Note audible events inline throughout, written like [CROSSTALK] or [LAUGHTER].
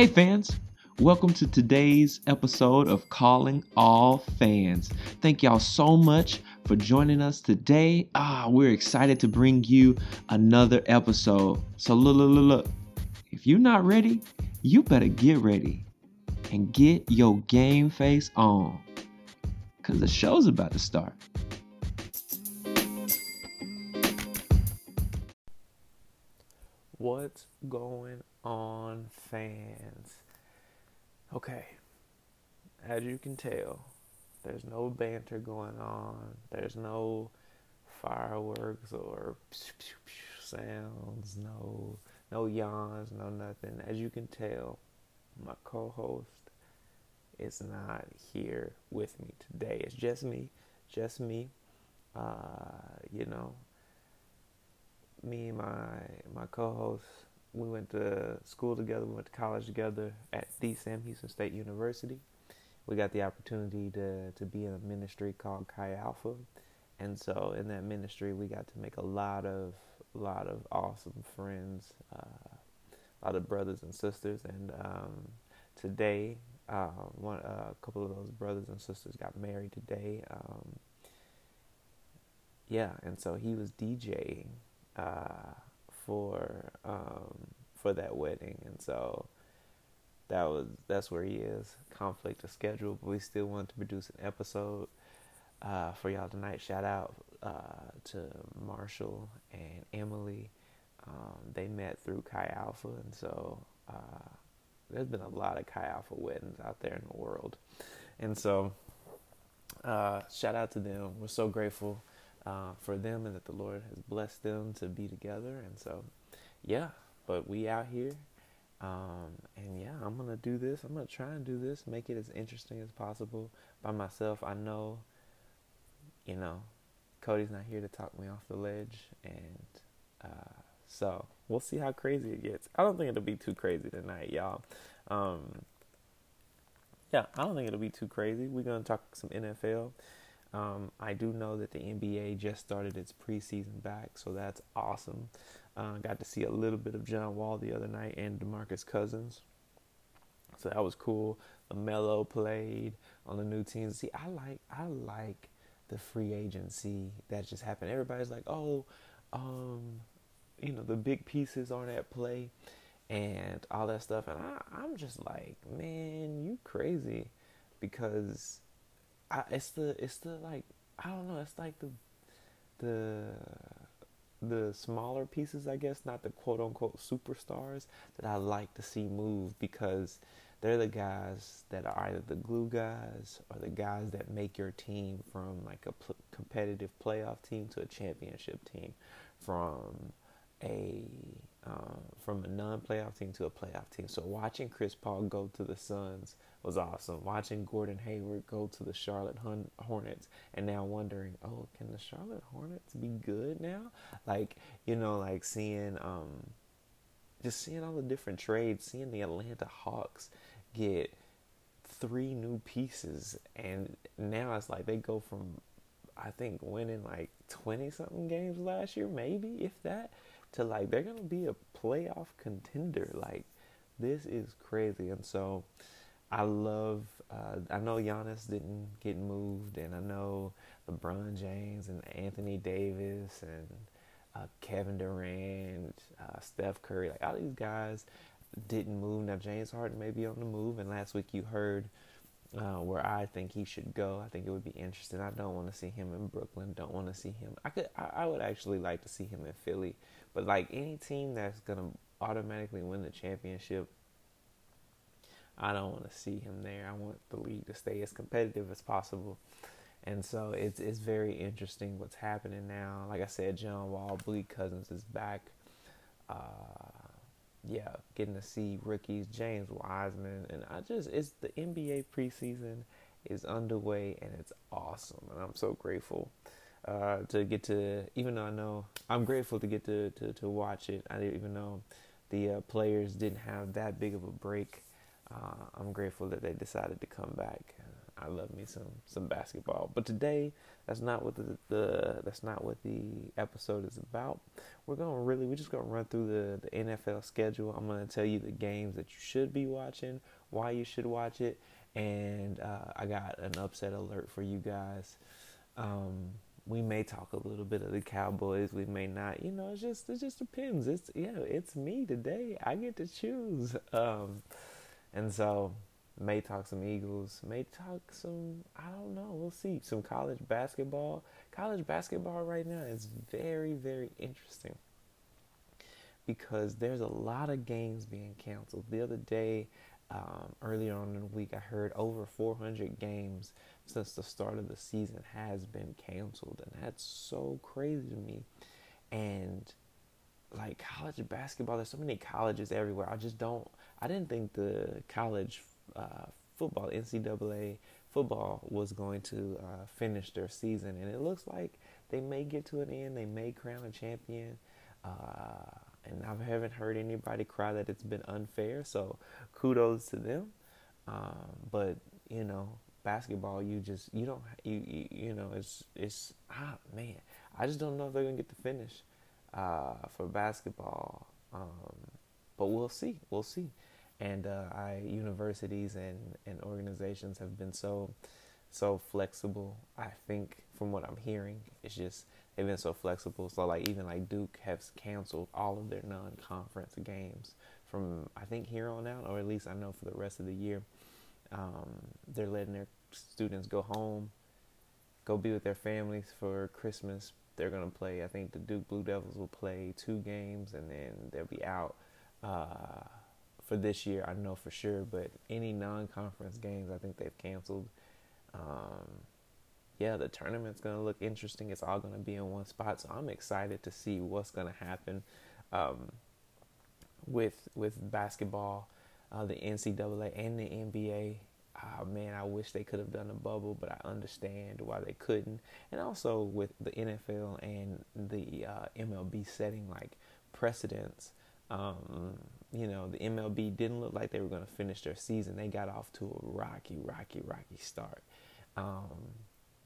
Hey, fans. Welcome to today's episode of Calling All Fans. Thank y'all so much for joining us today. Ah, we're excited to bring you another episode. So, look, look, look, look. If you're not ready, you better get ready and get your game face on because the show's about to start. What's going on, fans? Okay, as you can tell, there's no banter going on, there's no fireworks or sounds, no no yawns, no nothing. As you can tell, my co-host is not here with me today. It's just me, just me. Uh, you know, me and my my co-host, we went to school together. We went to college together at the Sam Houston State University. We got the opportunity to to be in a ministry called Chi Alpha, and so in that ministry, we got to make a lot of lot of awesome friends, uh, a lot of brothers and sisters. And um, today, uh, one uh, a couple of those brothers and sisters got married today. Um, yeah, and so he was DJing uh, for um, for that wedding, and so that was that's where he is. Conflict of schedule, but we still want to produce an episode uh, for y'all tonight. Shout out uh, to Marshall and Emily. Um, they met through Chi Alpha, and so uh, there's been a lot of Chi Alpha weddings out there in the world, and so uh, shout out to them. We're so grateful uh, for them and that the Lord has blessed them to be together. And so, yeah, but we out here. Um, and yeah, I'm going to do this. I'm going to try and do this, make it as interesting as possible by myself. I know, you know, Cody's not here to talk me off the ledge. And uh, so we'll see how crazy it gets. I don't think it'll be too crazy tonight, y'all. Um, yeah, I don't think it'll be too crazy. We're going to talk some NFL. Um, I do know that the NBA just started its preseason back, so that's awesome. Uh, got to see a little bit of John Wall the other night and DeMarcus Cousins, so that was cool. LaMelo played on the new teams. See, I like I like the free agency that just happened. Everybody's like, oh, um, you know, the big pieces aren't at play and all that stuff, and I, I'm just like, man, you crazy because I, it's the it's the like I don't know. It's like the the the smaller pieces, I guess, not the quote unquote superstars that I like to see move because they're the guys that are either the glue guys or the guys that make your team from like a pl- competitive playoff team to a championship team, from a uh, from a non-playoff team to a playoff team. So watching Chris Paul go to the Suns was awesome. Watching Gordon Hayward go to the Charlotte Hornets and now wondering, oh, can the Charlotte Hornets be good now? Like, you know, like seeing, um, just seeing all the different trades, seeing the Atlanta Hawks get three new pieces, and now it's like they go from, I think, winning like 20 something games last year, maybe, if that, to like they're to be a playoff contender. Like, this is crazy. And so, I love. Uh, I know Giannis didn't get moved, and I know LeBron James and Anthony Davis and uh, Kevin Durant, uh, Steph Curry, like all these guys didn't move. Now James Harden may be on the move, and last week you heard uh, where I think he should go. I think it would be interesting. I don't want to see him in Brooklyn. Don't want to see him. I could. I, I would actually like to see him in Philly, but like any team that's gonna automatically win the championship I don't want to see him there. I want the league to stay as competitive as possible. And so it's it's very interesting what's happening now. Like I said, John Wall, Bleak Cousins is back. Uh, yeah, getting to see rookies, James Wiseman, and I just it's the NBA preseason is underway and it's awesome, and I'm so grateful uh, to get to. Even though I know I'm grateful to get to to, to watch it. I didn't even know the uh, players didn't have that big of a break uh, I'm grateful that they decided to come back. I love me some some basketball. But today, that's not what the, the that's not what the episode is about. We're gonna really we're just gonna run through the the NFL schedule. I'm gonna tell you the games that you should be watching, why you should watch it, and uh, I got an upset alert for you guys. Um, we may talk a little bit of the Cowboys. We may not. You know, it's just it just depends. It's yeah, it's me today. I get to choose. Um, and so may talk some Eagles. May talk some. I don't know. We'll see. Some college basketball. College basketball right now is very very interesting because there's a lot of games being canceled. The other day, um, earlier on in the week, I heard over 400 games since the start of the season has been canceled, and that's so crazy to me. And like college basketball, there's so many colleges everywhere. I just don't. I didn't think the college uh, football, NCAA football, was going to uh, finish their season, and it looks like they may get to an end. They may crown a champion. Uh, and I haven't heard anybody cry that it's been unfair. So kudos to them. Um, but you know, basketball, you just you don't you you, you know it's it's ah man, I just don't know if they're gonna get the finish uh, for basketball. Um, but we'll see, we'll see. And uh, I universities and and organizations have been so so flexible. I think from what I'm hearing, it's just they've been so flexible. So like even like Duke has canceled all of their non-conference games from I think here on out, or at least I know for the rest of the year. Um, they're letting their students go home, go be with their families for Christmas. They're gonna play. I think the Duke Blue Devils will play two games, and then they'll be out uh, for this year. I know for sure. But any non-conference games, I think they've canceled. Um, yeah, the tournament's gonna look interesting. It's all gonna be in one spot, so I'm excited to see what's gonna happen um, with with basketball, uh, the NCAA and the NBA oh man, I wish they could have done a bubble, but I understand why they couldn't. And also with the NFL and the uh, MLB setting like precedents, um, you know, the MLB didn't look like they were going to finish their season. They got off to a rocky, rocky, rocky start. Um,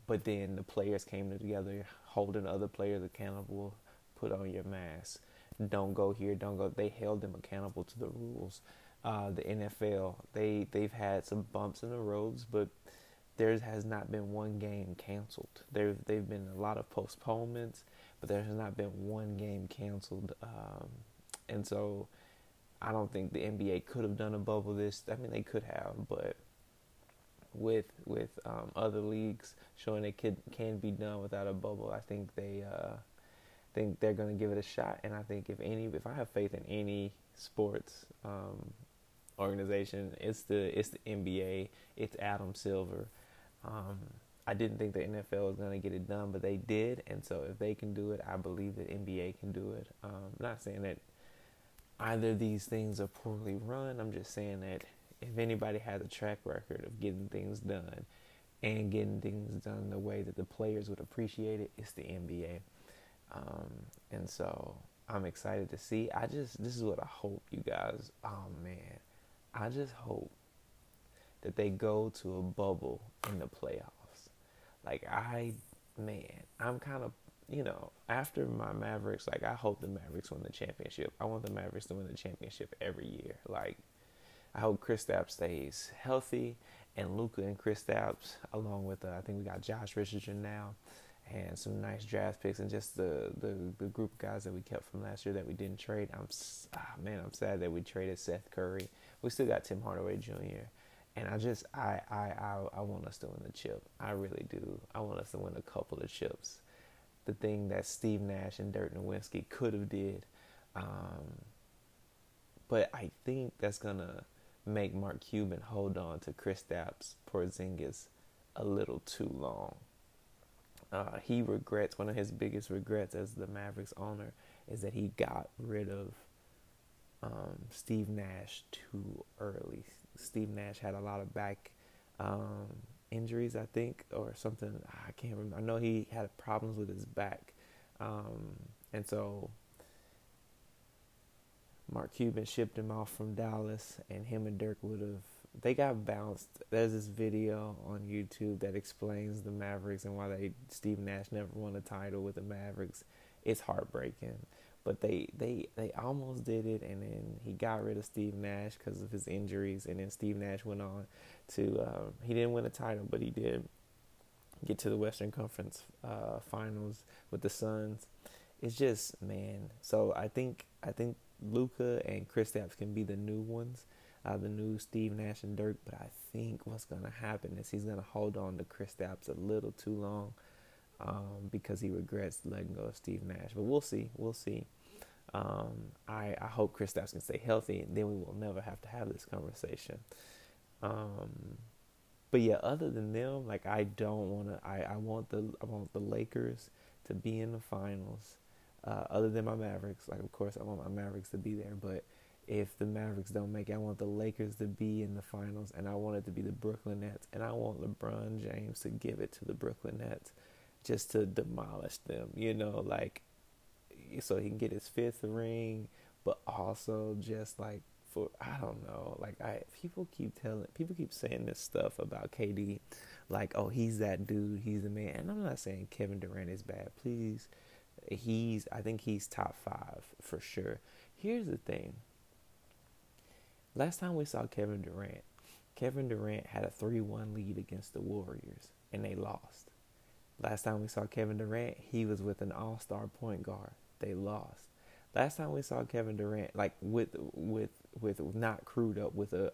but then the players came together, holding other players accountable. Put on your mask. Don't go here. Don't go. They held them accountable to the rules uh, the NFL. They they've had some bumps in the roads, but there has not been one game canceled. There they've been a lot of postponements, but there has not been one game canceled. Um, and so, I don't think the NBA could have done a bubble this. I mean, they could have, but with with um, other leagues showing it could can be done without a bubble, I think they uh, think they're going to give it a shot. And I think if any, if I have faith in any sports, um, organization. It's the it's the NBA. It's Adam Silver. Um, I didn't think the NFL was going to get it done, but they did, and so if they can do it, I believe that NBA can do it. Um, not saying that either these things are poorly run. I'm just saying that if anybody has a track record of getting things done and getting things done the way that the players would appreciate it, it's the NBA. Um, and so I'm excited to see. I just this is what I hope you guys. Oh man, I just hope that they go to a bubble in the playoffs. Like I, man, I'm kind of, you know, after my Mavericks, like I hope the Mavericks win the championship. I want the Mavericks to win the championship every year. Like I hope Kristaps stays healthy and Luka and Kristaps, along with uh, I think we got Josh Richardson now, and some nice draft picks and just the, the, the group of guys that we kept from last year that we didn't trade. I'm ah, man, I'm sad that we traded Seth Curry we still got Tim Hardaway Jr. And I just I, I I I want us to win the chip. I really do. I want us to win a couple of chips. The thing that Steve Nash and Dirk Nowitzki could have did, um, but I think that's gonna make Mark Cuban hold on to Kristaps Porzingis a little too long. Uh, he regrets one of his biggest regrets as the Mavericks owner is that he got rid of um, Steve Nash too early. Steve Nash had a lot of back um, injuries, I think, or something. I can't remember. I know he had problems with his back, um, and so Mark Cuban shipped him off from Dallas, and him and Dirk would have they got bounced. There's this video on YouTube that explains the Mavericks and why they Steve Nash never won a title with the Mavericks. It's heartbreaking, but they they they almost did it, and then he got rid of Steve Nash because of his injuries, and then Steve Nash went on to uh, he didn't win a title, but he did get to the Western Conference uh, Finals with the Suns. It's just man. So I think I think Luka and Kristaps can be the new ones, uh, the new Steve Nash and Dirk. But I think what's gonna happen is he's gonna hold on to Kristaps a little too long um, because he regrets letting go of Steve Nash. But we'll see. We'll see. Um, I I hope Kristaps can stay healthy, and then we will never have to have this conversation. Um, but yeah, other than them, like I don't want to. I, I want the I want the Lakers to be in the finals. Uh, other than my Mavericks, like of course I want my Mavericks to be there, but if the Mavericks don't make it, I want the Lakers to be in the finals, and I want it to be the Brooklyn Nets, and I want LeBron James to give it to the Brooklyn Nets, just to demolish them. You know, like so he can get his fifth ring, but also just like for I don't know. Like I people keep telling people keep saying this stuff about KD, like oh he's that dude, he's the man. And I'm not saying Kevin Durant is bad. Please, he's I think he's top five for sure. Here's the thing. Last time we saw Kevin Durant, Kevin Durant had a 3 1 lead against the Warriors, and they lost. Last time we saw Kevin Durant, he was with an all star point guard. They lost. Last time we saw Kevin Durant, like with with with not crewed up with a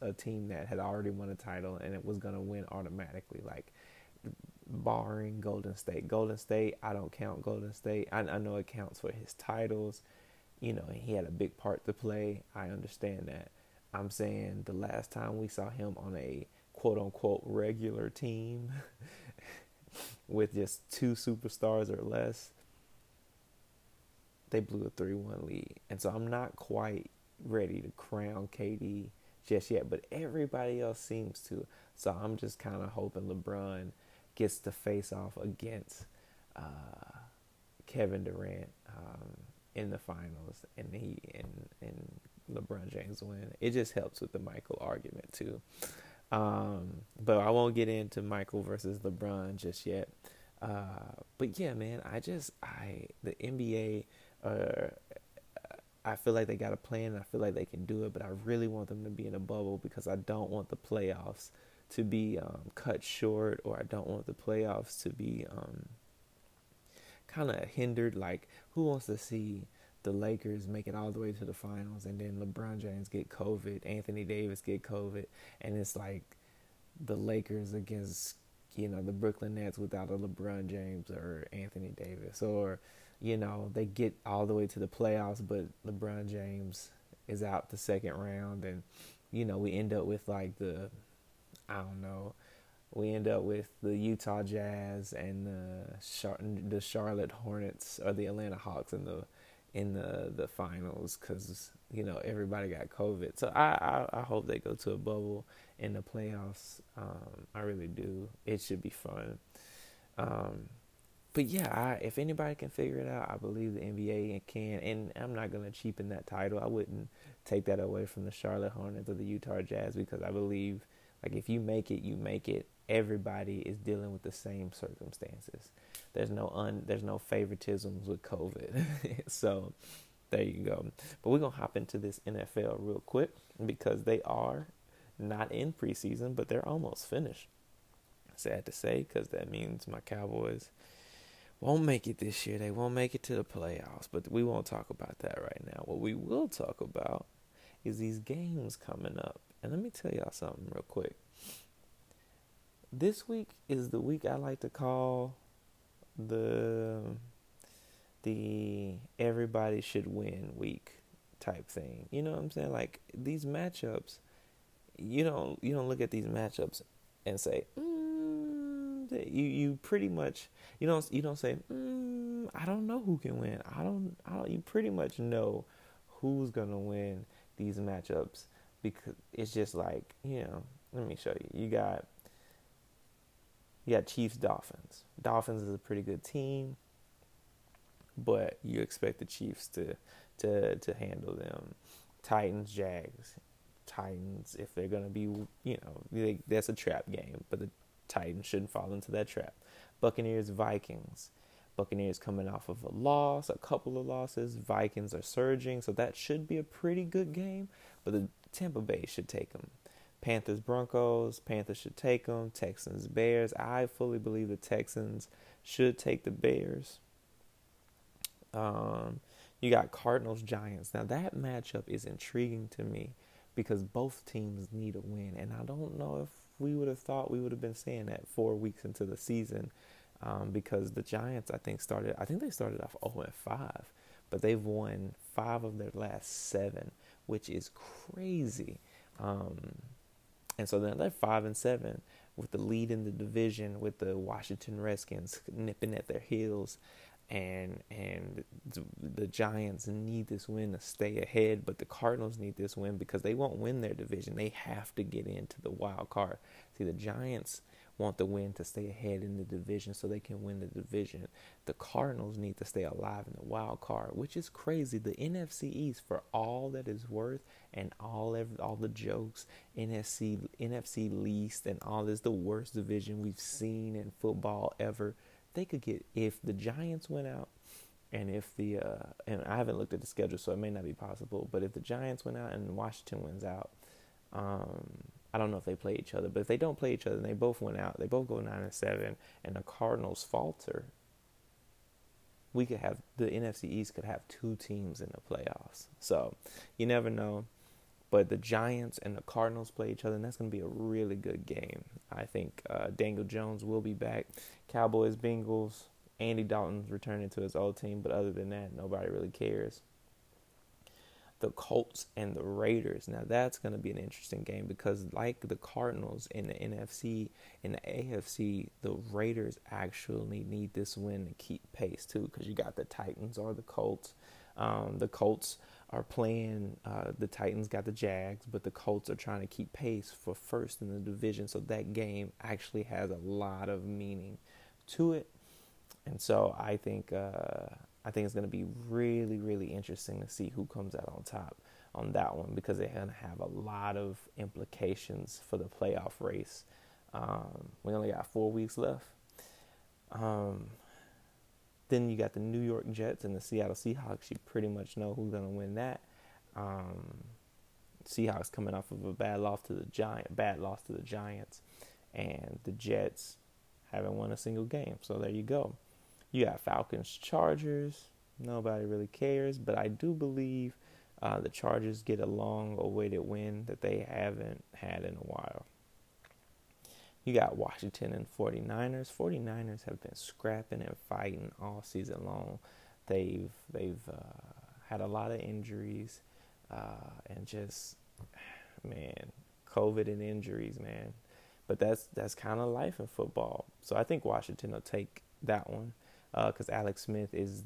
a team that had already won a title and it was gonna win automatically, like barring Golden State. Golden State, I don't count Golden State. I, I know it counts for his titles. You know, he had a big part to play. I understand that. I'm saying the last time we saw him on a quote unquote regular team [LAUGHS] with just two superstars or less, they blew a 3 1 lead. And so I'm not quite ready to crown KD just yet, but everybody else seems to. So I'm just kind of hoping LeBron gets to face off against uh, Kevin Durant um, in the finals, and he and and LeBron James win. It just helps with the Michael argument too. Um, but I won't get into Michael versus LeBron just yet. Uh, but yeah, man, I just I the NBA uh, I feel like they got a plan I feel like they can do it, but I really want them to be in a bubble because I don't want the playoffs to be um, cut short or I don't want the playoffs to be um, kind of hindered. Like, who wants to see the Lakers make it all the way to the finals and then LeBron James get COVID, Anthony Davis get COVID, and it's like the Lakers against, you know, the Brooklyn Nets without a LeBron James or Anthony Davis or you know, they get all the way to the playoffs, but LeBron James is out the second round, and you know, we end up with like the, I don't know, we end up with the Utah Jazz and the Char- the Charlotte Hornets or the Atlanta Hawks and the in the the finals because you know everybody got COVID. So I, I, I hope they go to a bubble in the playoffs. Um, I really do. It should be fun. Um, but yeah, I, if anybody can figure it out, I believe the NBA can. And I'm not gonna cheapen that title. I wouldn't take that away from the Charlotte Hornets or the Utah Jazz because I believe, like, if you make it, you make it. Everybody is dealing with the same circumstances. There's no un, there's no favoritisms with COVID. [LAUGHS] so there you go. But we're gonna hop into this NFL real quick because they are not in preseason, but they're almost finished. Sad to say, because that means my Cowboys won't make it this year. They won't make it to the playoffs, but we won't talk about that right now. What we will talk about is these games coming up. And let me tell y'all something real quick. This week is the week I like to call the the everybody should win week type thing. You know what I'm saying? Like these matchups, you don't you don't look at these matchups and say, mm, you you pretty much you don't you don't say mm, I don't know who can win. I don't I don't. You pretty much know who's gonna win these matchups because it's just like you know. Let me show you. You got you got Chiefs Dolphins. Dolphins is a pretty good team, but you expect the Chiefs to to to handle them. Titans Jags. Titans, if they're to be, you know, they, that's a trap game, but the Titans shouldn't fall into that trap. Buccaneers, Vikings. Buccaneers coming off of a loss, a couple of losses. Vikings are surging, so that should be a pretty good game. But the Tampa Bay should take them. Panthers, Broncos. Panthers should take them. Texans, Bears. I fully believe the Texans should take the Bears. Um, you got Cardinals, Giants. Now that matchup is intriguing to me because both teams need a win, and I don't know if we would have thought we would have been saying that four weeks into the season um, because the Giants, I think, started. I think they started off 0 and 5, but they've won five of their last seven, which is crazy. Um, and so then they're five and seven with the lead in the division, with the Washington Redskins nipping at their heels, and and the Giants need this win to stay ahead, but the Cardinals need this win because they won't win their division. They have to get into the wild card. See, the Giants want the win to stay ahead in the division so they can win the division. The Cardinals need to stay alive in the wild card, which is crazy. The NFC East, for all that is worth, and all every, all the jokes, NFC NFC least, and all is the worst division we've seen in football ever. They could get if the Giants went out. And if the uh, and I haven't looked at the schedule, so it may not be possible. But if the Giants went out and Washington wins out, um, I don't know if they play each other, but if they don't play each other and they both went out, they both go nine and seven, and the Cardinals falter, we could have the NFC East could have two teams in the playoffs. So you never know. But the Giants and the Cardinals play each other, and that's going to be a really good game. I think uh, Daniel Jones will be back. Cowboys, Bengals, Andy Dalton's returning to his old team, but other than that, nobody really cares the Colts and the Raiders. Now that's going to be an interesting game because, like the Cardinals in the NFC, in the AFC, the Raiders actually need this win to keep pace too. Because you got the Titans or the Colts. Um, the Colts are playing. Uh, the Titans got the Jags, but the Colts are trying to keep pace for first in the division. So that game actually has a lot of meaning to it. And so I think uh, I think it's going to be really, really interesting to see who comes out on top on that one because they're going to have a lot of implications for the playoff race. Um, we only got four weeks left. Um, then you got the New York Jets and the Seattle Seahawks. You pretty much know who's going to win that. Um, Seahawks coming off of a bad loss to the Giant, bad loss to the Giants, and the Jets haven't won a single game. So there you go. You got Falcons, Chargers. Nobody really cares, but I do believe uh, the Chargers get a long awaited win that they haven't had in a while. You got Washington and 49ers. 49ers have been scrapping and fighting all season long. They've they've uh, had a lot of injuries uh, and just man, COVID and injuries, man. But that's that's kind of life in football. So I think Washington will take that one because uh, Alex Smith is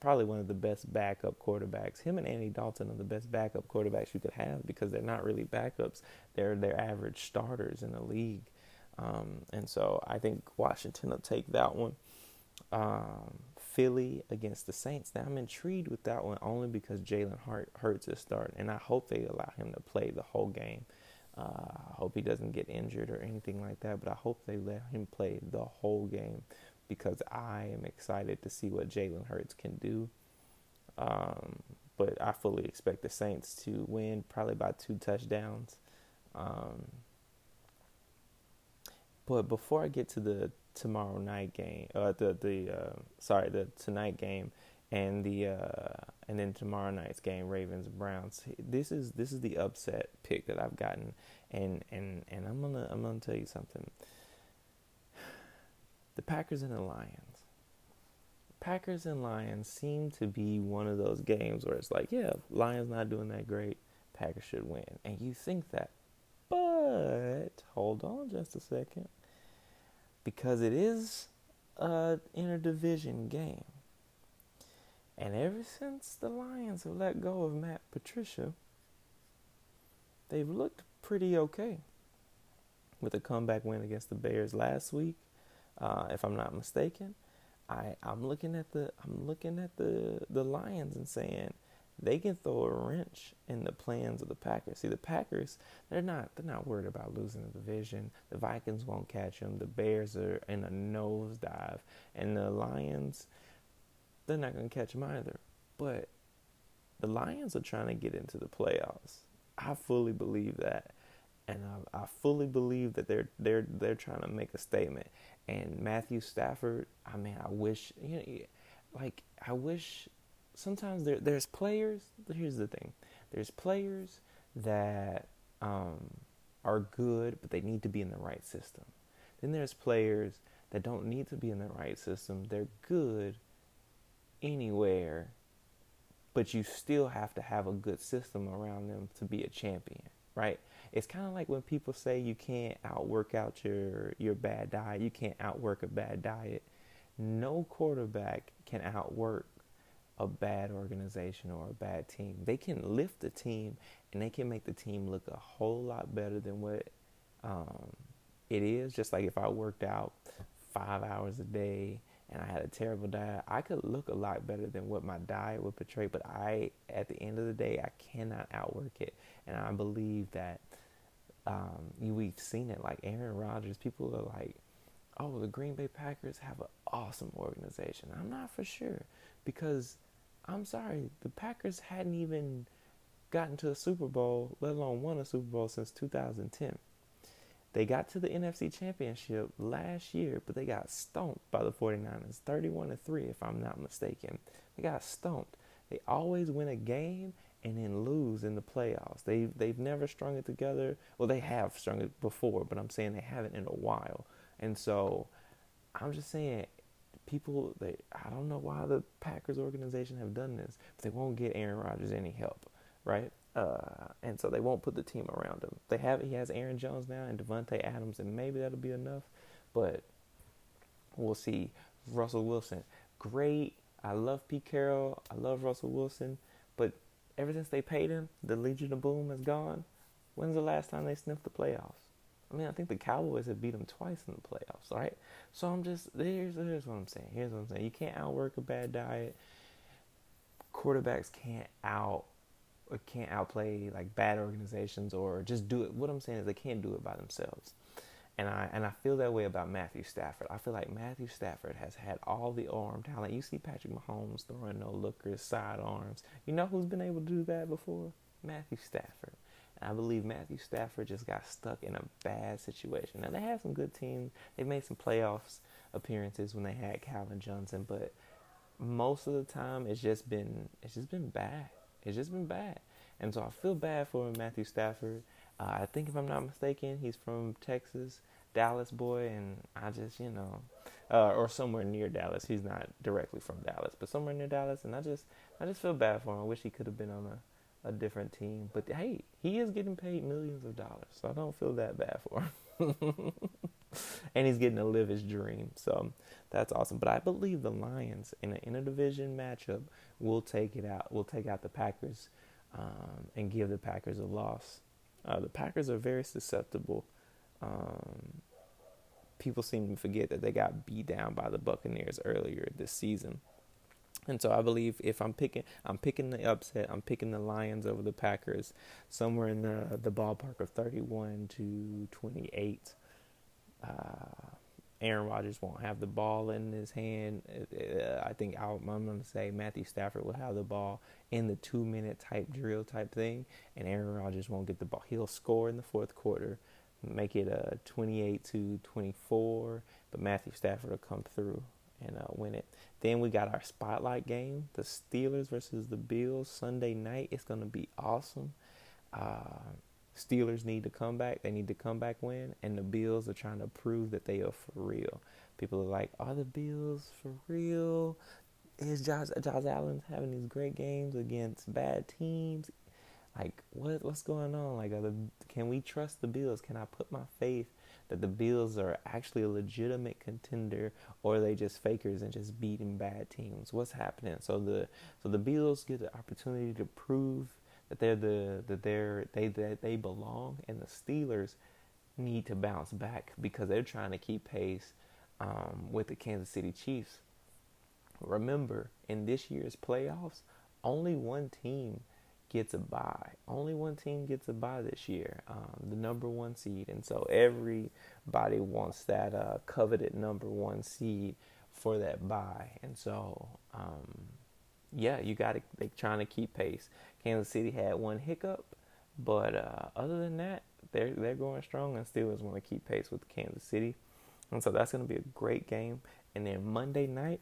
probably one of the best backup quarterbacks. Him and Andy Dalton are the best backup quarterbacks you could have because they're not really backups; they're they're average starters in the league. Um, and so I think Washington will take that one. Um, Philly against the Saints. Now I'm intrigued with that one only because Jalen Hurts is starting, and I hope they allow him to play the whole game. Uh, I hope he doesn't get injured or anything like that, but I hope they let him play the whole game because I am excited to see what Jalen Hurts can do. Um, but I fully expect the Saints to win, probably by two touchdowns. Um, but before I get to the tomorrow night game, uh, the the uh, sorry, the tonight game, and the uh, and then tomorrow night's game, Ravens Browns. This is this is the upset pick that I've gotten, and and and I'm gonna I'm gonna tell you something the Packers and the Lions. Packers and Lions seem to be one of those games where it's like, yeah, Lions not doing that great, Packers should win. And you think that. But hold on just a second. Because it is an interdivision game. And ever since the Lions have let go of Matt Patricia, they've looked pretty okay. With a comeback win against the Bears last week uh, if I'm not mistaken. I I'm looking at the I'm looking at the the Lions and saying they can throw a wrench in the plans of the Packers. See, the Packers, they're not they're not worried about losing the division. The Vikings won't catch them. The Bears are in a nosedive, and the Lions, they're not going to catch them either. But the Lions are trying to get into the playoffs. I fully believe that, and I, I fully believe that they're they're they're trying to make a statement. And Matthew Stafford, I mean, I wish you know, like I wish sometimes there there's players. Here's the thing: there's players that um, are good, but they need to be in the right system. Then there's players that don't need to be in the right system. They're good anywhere, but you still have to have a good system around them to be a champion, right? It's kind of like when people say you can't outwork out your your bad diet, you can't outwork a bad diet. No quarterback can outwork a bad organization or a bad team. They can lift the team and they can make the team look a whole lot better than what um, it is. Just like if I worked out five hours a day and I had a terrible diet, I could look a lot better than what my diet would portray. But I, at the end of the day, I cannot outwork it. And I believe that um, we've seen it like Aaron Rodgers. People are like, oh, the Green Bay Packers have an awesome organization. I'm not for sure because I'm sorry, the Packers hadn't even gotten to a Super Bowl, let alone won a Super Bowl since 2010. They got to the NFC Championship last year, but they got stomped by the 49ers, 31 to 3 if I'm not mistaken. They got stomped. They always win a game and then lose in the playoffs. They they've never strung it together. Well, they have strung it before, but I'm saying they haven't in a while. And so I'm just saying people they I don't know why the Packers organization have done this, but they won't get Aaron Rodgers any help, right? Uh, and so they won't put the team around him. They have he has Aaron Jones now and Davante Adams, and maybe that'll be enough, but we'll see. Russell Wilson, great. I love Pete Carroll. I love Russell Wilson, ever since they paid him, the Legion of Boom is gone. When's the last time they sniffed the playoffs? I mean, I think the Cowboys have beat them twice in the playoffs, right? So I'm just here's here's what I'm saying. Here's what I'm saying. You can't outwork a bad diet. Quarterbacks can't out can't outplay like bad organizations or just do it. What I'm saying is they can't do it by themselves. And I and I feel that way about Matthew Stafford. I feel like Matthew Stafford has had all the arm talent. You see Patrick Mahomes throwing no lookers, side arms. You know who's been able to do that before? Matthew Stafford. I believe Matthew Stafford just got stuck in a bad situation. Now they had some good teams. They made some playoffs appearances when they had Calvin Johnson, but most of the time it's just been it's just been bad. It's just been bad. And so I feel bad for Matthew Stafford. Uh, I think if I'm not mistaken, he's from Texas, Dallas boy, and I just you know, uh, or somewhere near Dallas. He's not directly from Dallas, but somewhere near Dallas, and I just I just feel bad for him. I wish he could have been on a a different team. But hey, he is getting paid millions of dollars, so I don't feel that bad for him. [LAUGHS] and he's getting to live his dream, so that's awesome. But I believe the Lions in an interdivision matchup will take it out. Will take out the Packers um, and give the Packers a loss. Uh, the Packers are very susceptible. Um, people seem to forget that they got beat down by the Buccaneers earlier this season. And so I believe if I'm picking, I'm picking the upset. I'm picking the Lions over the Packers, somewhere in the the ballpark of 31 to 28. Uh, Aaron Rodgers won't have the ball in his hand. Uh, I think i am going to say Matthew Stafford will have the ball in the two minute type drill type thing, and Aaron Rodgers won't get the ball. He'll score in the fourth quarter, make it a 28 to 24, but Matthew Stafford will come through and uh, win it. Then we got our spotlight game, the Steelers versus the Bills Sunday night. It's going to be awesome. Uh, Steelers need to come back. They need to come back win, and the Bills are trying to prove that they are for real. People are like, "Are the Bills for real?" Is Josh Josh Allen having these great games against bad teams? Like, what what's going on? Like, the, can we trust the Bills? Can I put my faith that the Bills are actually a legitimate contender or are they just fakers and just beating bad teams? What's happening? So the so the Bills get the opportunity to prove that they're the that they're they that they belong and the Steelers need to bounce back because they're trying to keep pace um, with the Kansas City Chiefs. Remember, in this year's playoffs, only one team gets a bye. Only one team gets a bye this year, um, the number one seed, and so everybody wants that uh, coveted number one seed for that bye, and so um, yeah, you got to they trying to keep pace. Kansas City had one hiccup, but uh, other than that, they're they're going strong, and Steelers want to keep pace with Kansas City, and so that's going to be a great game. And then Monday night,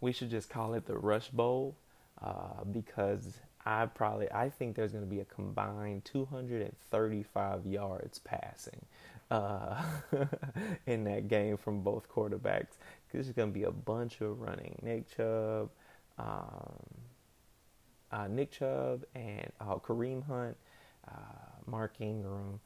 we should just call it the Rush Bowl uh, because I probably I think there's going to be a combined 235 yards passing uh, [LAUGHS] in that game from both quarterbacks. This is going to be a bunch of running. Nick Chubb, um, uh, Nick Chubb, and uh, Kareem Hunt, uh, Mark Ingram,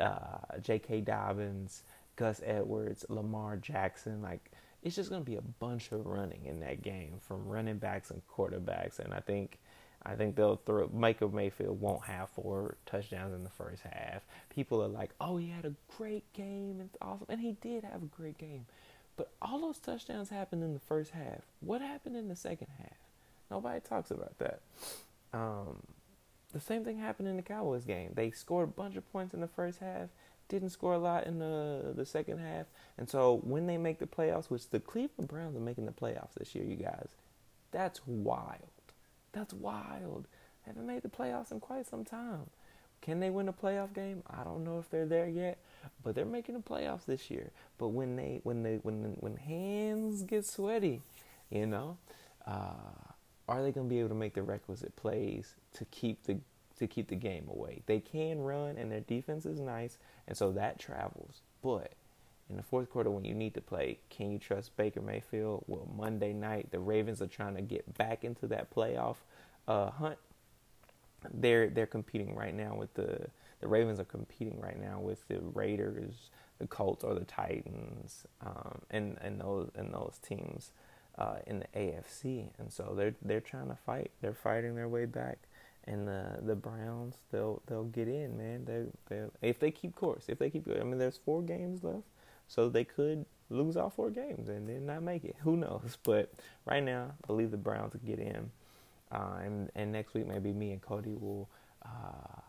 uh, J.K. Dobbins, Gus Edwards, Lamar Jackson. Like it's just going to be a bunch of running in that game from running backs and quarterbacks, and I think I think they'll throw. Michael Mayfield won't have four touchdowns in the first half. People are like, "Oh, he had a great game. It's awesome," and he did have a great game. But all those touchdowns happened in the first half. What happened in the second half? Nobody talks about that. Um, the same thing happened in the Cowboys game. They scored a bunch of points in the first half, didn't score a lot in the the second half, and so when they make the playoffs, which the Cleveland Browns are making the playoffs this year, you guys, that's wild. That's wild. Haven't made the playoffs in quite some time. Can they win a playoff game? I don't know if they're there yet, but they're making the playoffs this year. But when they when they when when hands get sweaty, you know, uh, are they going to be able to make the requisite plays to keep the to keep the game away? They can run, and their defense is nice, and so that travels. But in the fourth quarter when you need to play, can you trust Baker Mayfield? Well, Monday night the Ravens are trying to get back into that playoff uh, hunt. They're they're competing right now with the the Ravens are competing right now with the Raiders, the Colts, or the Titans, um, and and those and those teams uh, in the AFC. And so they're they're trying to fight. They're fighting their way back. And the the Browns, they'll they'll get in, man. They they if they keep course, if they keep. I mean, there's four games left so they could lose all four games and then not make it. Who knows? [LAUGHS] But right now, I believe the Browns will get in. Uh, and, and next week, maybe me and Cody will uh,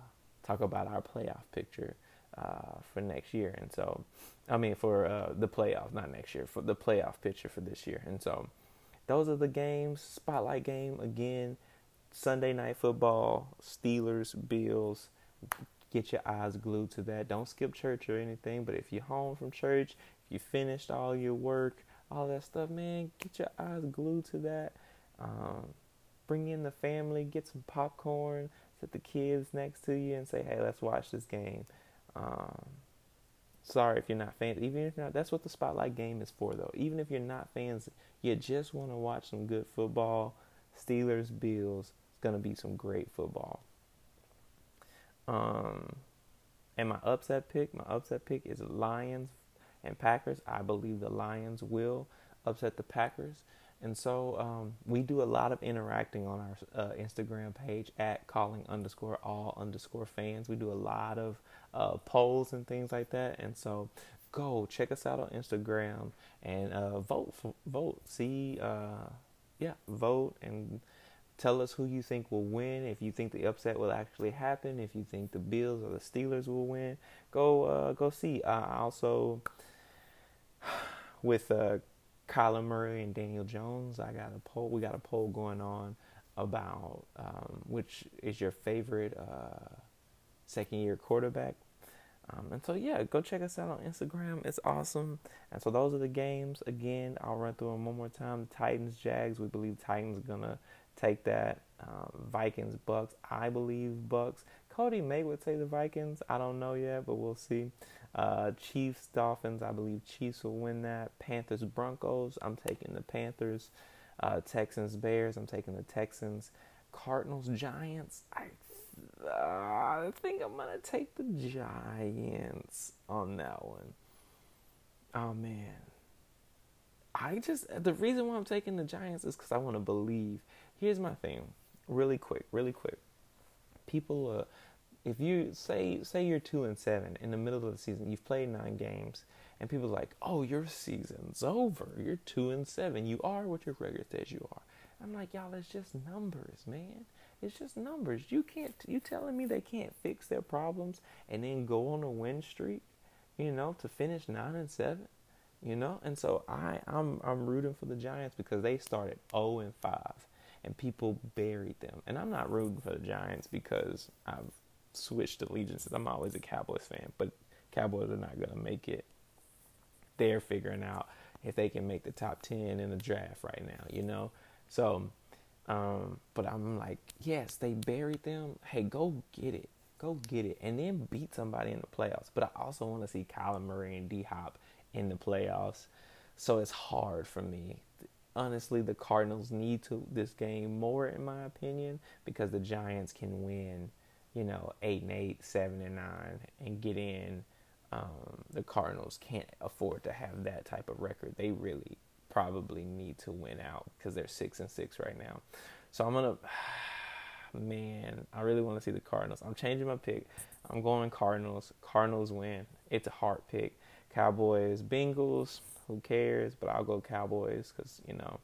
talk about our playoff picture uh, for next year. And so, I mean, for uh, the playoffs, not next year, for the playoff picture for this year. And so, those are the games. Spotlight game again. Sunday night football, Steelers, Bills get your eyes glued to that. Don't skip church or anything, but if you're home from church, if you finished all your work, all that stuff, man, get your eyes glued to that. Um, bring in the family, get some popcorn, sit the kids next to you, and say, "Hey, let's watch this game." Um, sorry if you're not fans. Even if you're not, that's what the spotlight game is for, though. Even if you're not fans, you just want to watch some good football. Steelers, Bills. It's gonna be some great football. Um, and my upset pick, my upset pick is Lions and Packers. I believe the Lions will upset the Packers. And so um, we do a lot of interacting on our uh, Instagram page at calling underscore all underscore fans. We do a lot of uh, polls and things like that. And so go check us out on Instagram and uh, vote. For, vote. See, uh, yeah, vote and Tell us who you think will win. If you think the upset will actually happen, if you think the Bills or the Steelers will win, go uh, go see. Uh, also, [SIGHS] with uh, Kyler Murray and Daniel Jones, I got a poll. We got a poll going on about um, which is your favorite uh, second year quarterback. Um, and so yeah, go check us out on Instagram. It's awesome. And so those are the games. Again, I'll run through them one more time. Titans, Jags. We believe Titans gonna take that. Um, Vikings, Bucks. I believe Bucks. Cody May would say the Vikings. I don't know yet, but we'll see. Uh, Chiefs, Dolphins. I believe Chiefs will win that. Panthers, Broncos. I'm taking the Panthers. Uh, Texans, Bears. I'm taking the Texans. Cardinals, Giants. I uh, I think I'm gonna take the Giants on that one. Oh man. I just the reason why I'm taking the Giants is because I want to believe here's my thing, really quick, really quick. People, uh, if you say say you're two and seven in the middle of the season, you've played nine games, and people are like, "Oh, your season's over. You're two and seven. You are what your record says you are." I'm like, y'all, it's just numbers, man. It's just numbers. You can't. You telling me they can't fix their problems and then go on a win streak, you know, to finish nine and seven, you know. And so I, I'm, I'm rooting for the Giants because they started 0 and five, and people buried them. And I'm not rooting for the Giants because I've switched allegiances. I'm always a Cowboys fan, but Cowboys are not gonna make it. They're figuring out if they can make the top ten in the draft right now, you know. So um, but I'm like, yes, they buried them. Hey, go get it. Go get it. And then beat somebody in the playoffs. But I also want to see Kyler Murray and D Hop in the playoffs. So it's hard for me. Honestly, the Cardinals need to this game more, in my opinion, because the Giants can win, you know, eight and eight, seven and nine, and get in. Um, the Cardinals can't afford to have that type of record. They really probably need to win out because they're six and six right now. So I'm gonna, [SIGHS] man, I really want to see the Cardinals. I'm changing my pick. I'm going Cardinals. Cardinals win. It's a hard pick. Cowboys, Bengals. Who cares? But I'll go Cowboys because you know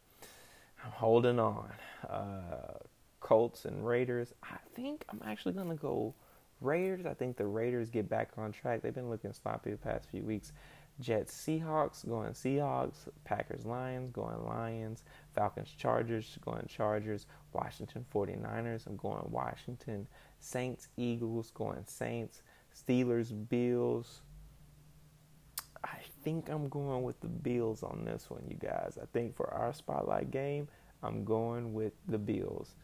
I'm holding on. Uh, Colts and Raiders. I think I'm actually gonna go Raiders. I think the Raiders get back on track. They've been looking sloppy the past few weeks. Jets, Seahawks, going Seahawks. Packers, Lions, going Lions. Falcons, Chargers, going Chargers. Washington 49ers, I'm going Washington. Saints, Eagles, going Saints. Steelers, Bills. I think I'm going with the Bills on this one, you guys. I think for our spotlight game, I'm going with the Bills.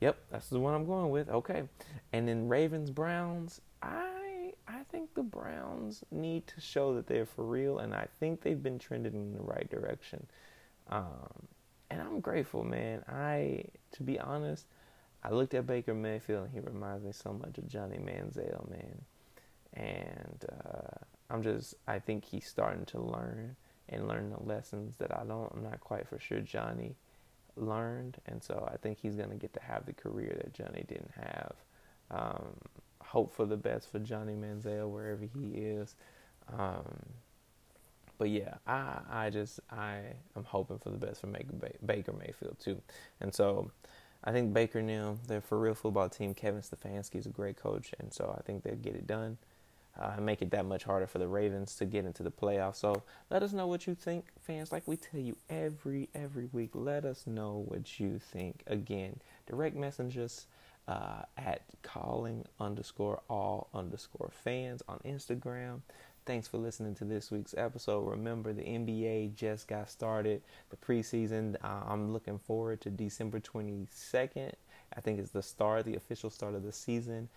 Yep, that's the one I'm going with. Okay. And then Ravens, Browns. I I think the Browns need to show that they're for real, and I think they've been trending in the right direction. Um, and I'm grateful, man. I, to be honest, I looked at Baker Mayfield, and he reminds me so much of Johnny Manziel, man. And uh, I'm just, I think he's starting to learn and learn the lessons that I don't, I'm not quite for sure Johnny learned, and so I think he's gonna get to have the career that Johnny didn't have. Um, hope for the best for Johnny Manziel wherever he is. Um, but yeah, I I just I am hoping for the best for Baker Mayfield too, and so I think Baker now they're for real football team. Kevin Stefanski is a great coach, and so I think they'll get it done. Uh, and make it that much harder for the Ravens to get into the playoffs. So let us know what you think, fans. Like we tell you every every week, let us know what you think. Again, direct messages uh, at calling underscore all underscore fans on Instagram. Thanks for listening to this week's episode. Remember, the NBA just got started. The preseason, uh, I'm looking forward to December 22nd. I think it's the start, the official start of the season.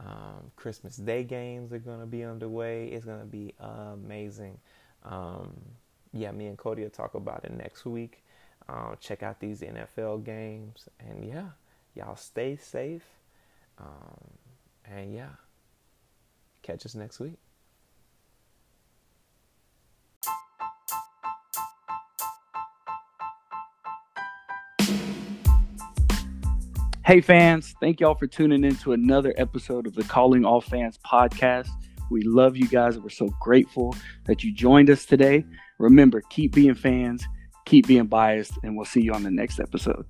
Um, Christmas Day games are going to be underway. It's going to be amazing. Um, yeah, me and Cody will talk about it next week. Uh, check out these NFL games. And yeah, Y'all stay safe. Um, and yeah, catch us next week. Hey fans, thank y'all for tuning in to another episode of the Calling All Fans podcast. We love you guys. We're so grateful that you joined us today. Remember, keep being fans, keep being biased, and we'll see you on the next episode.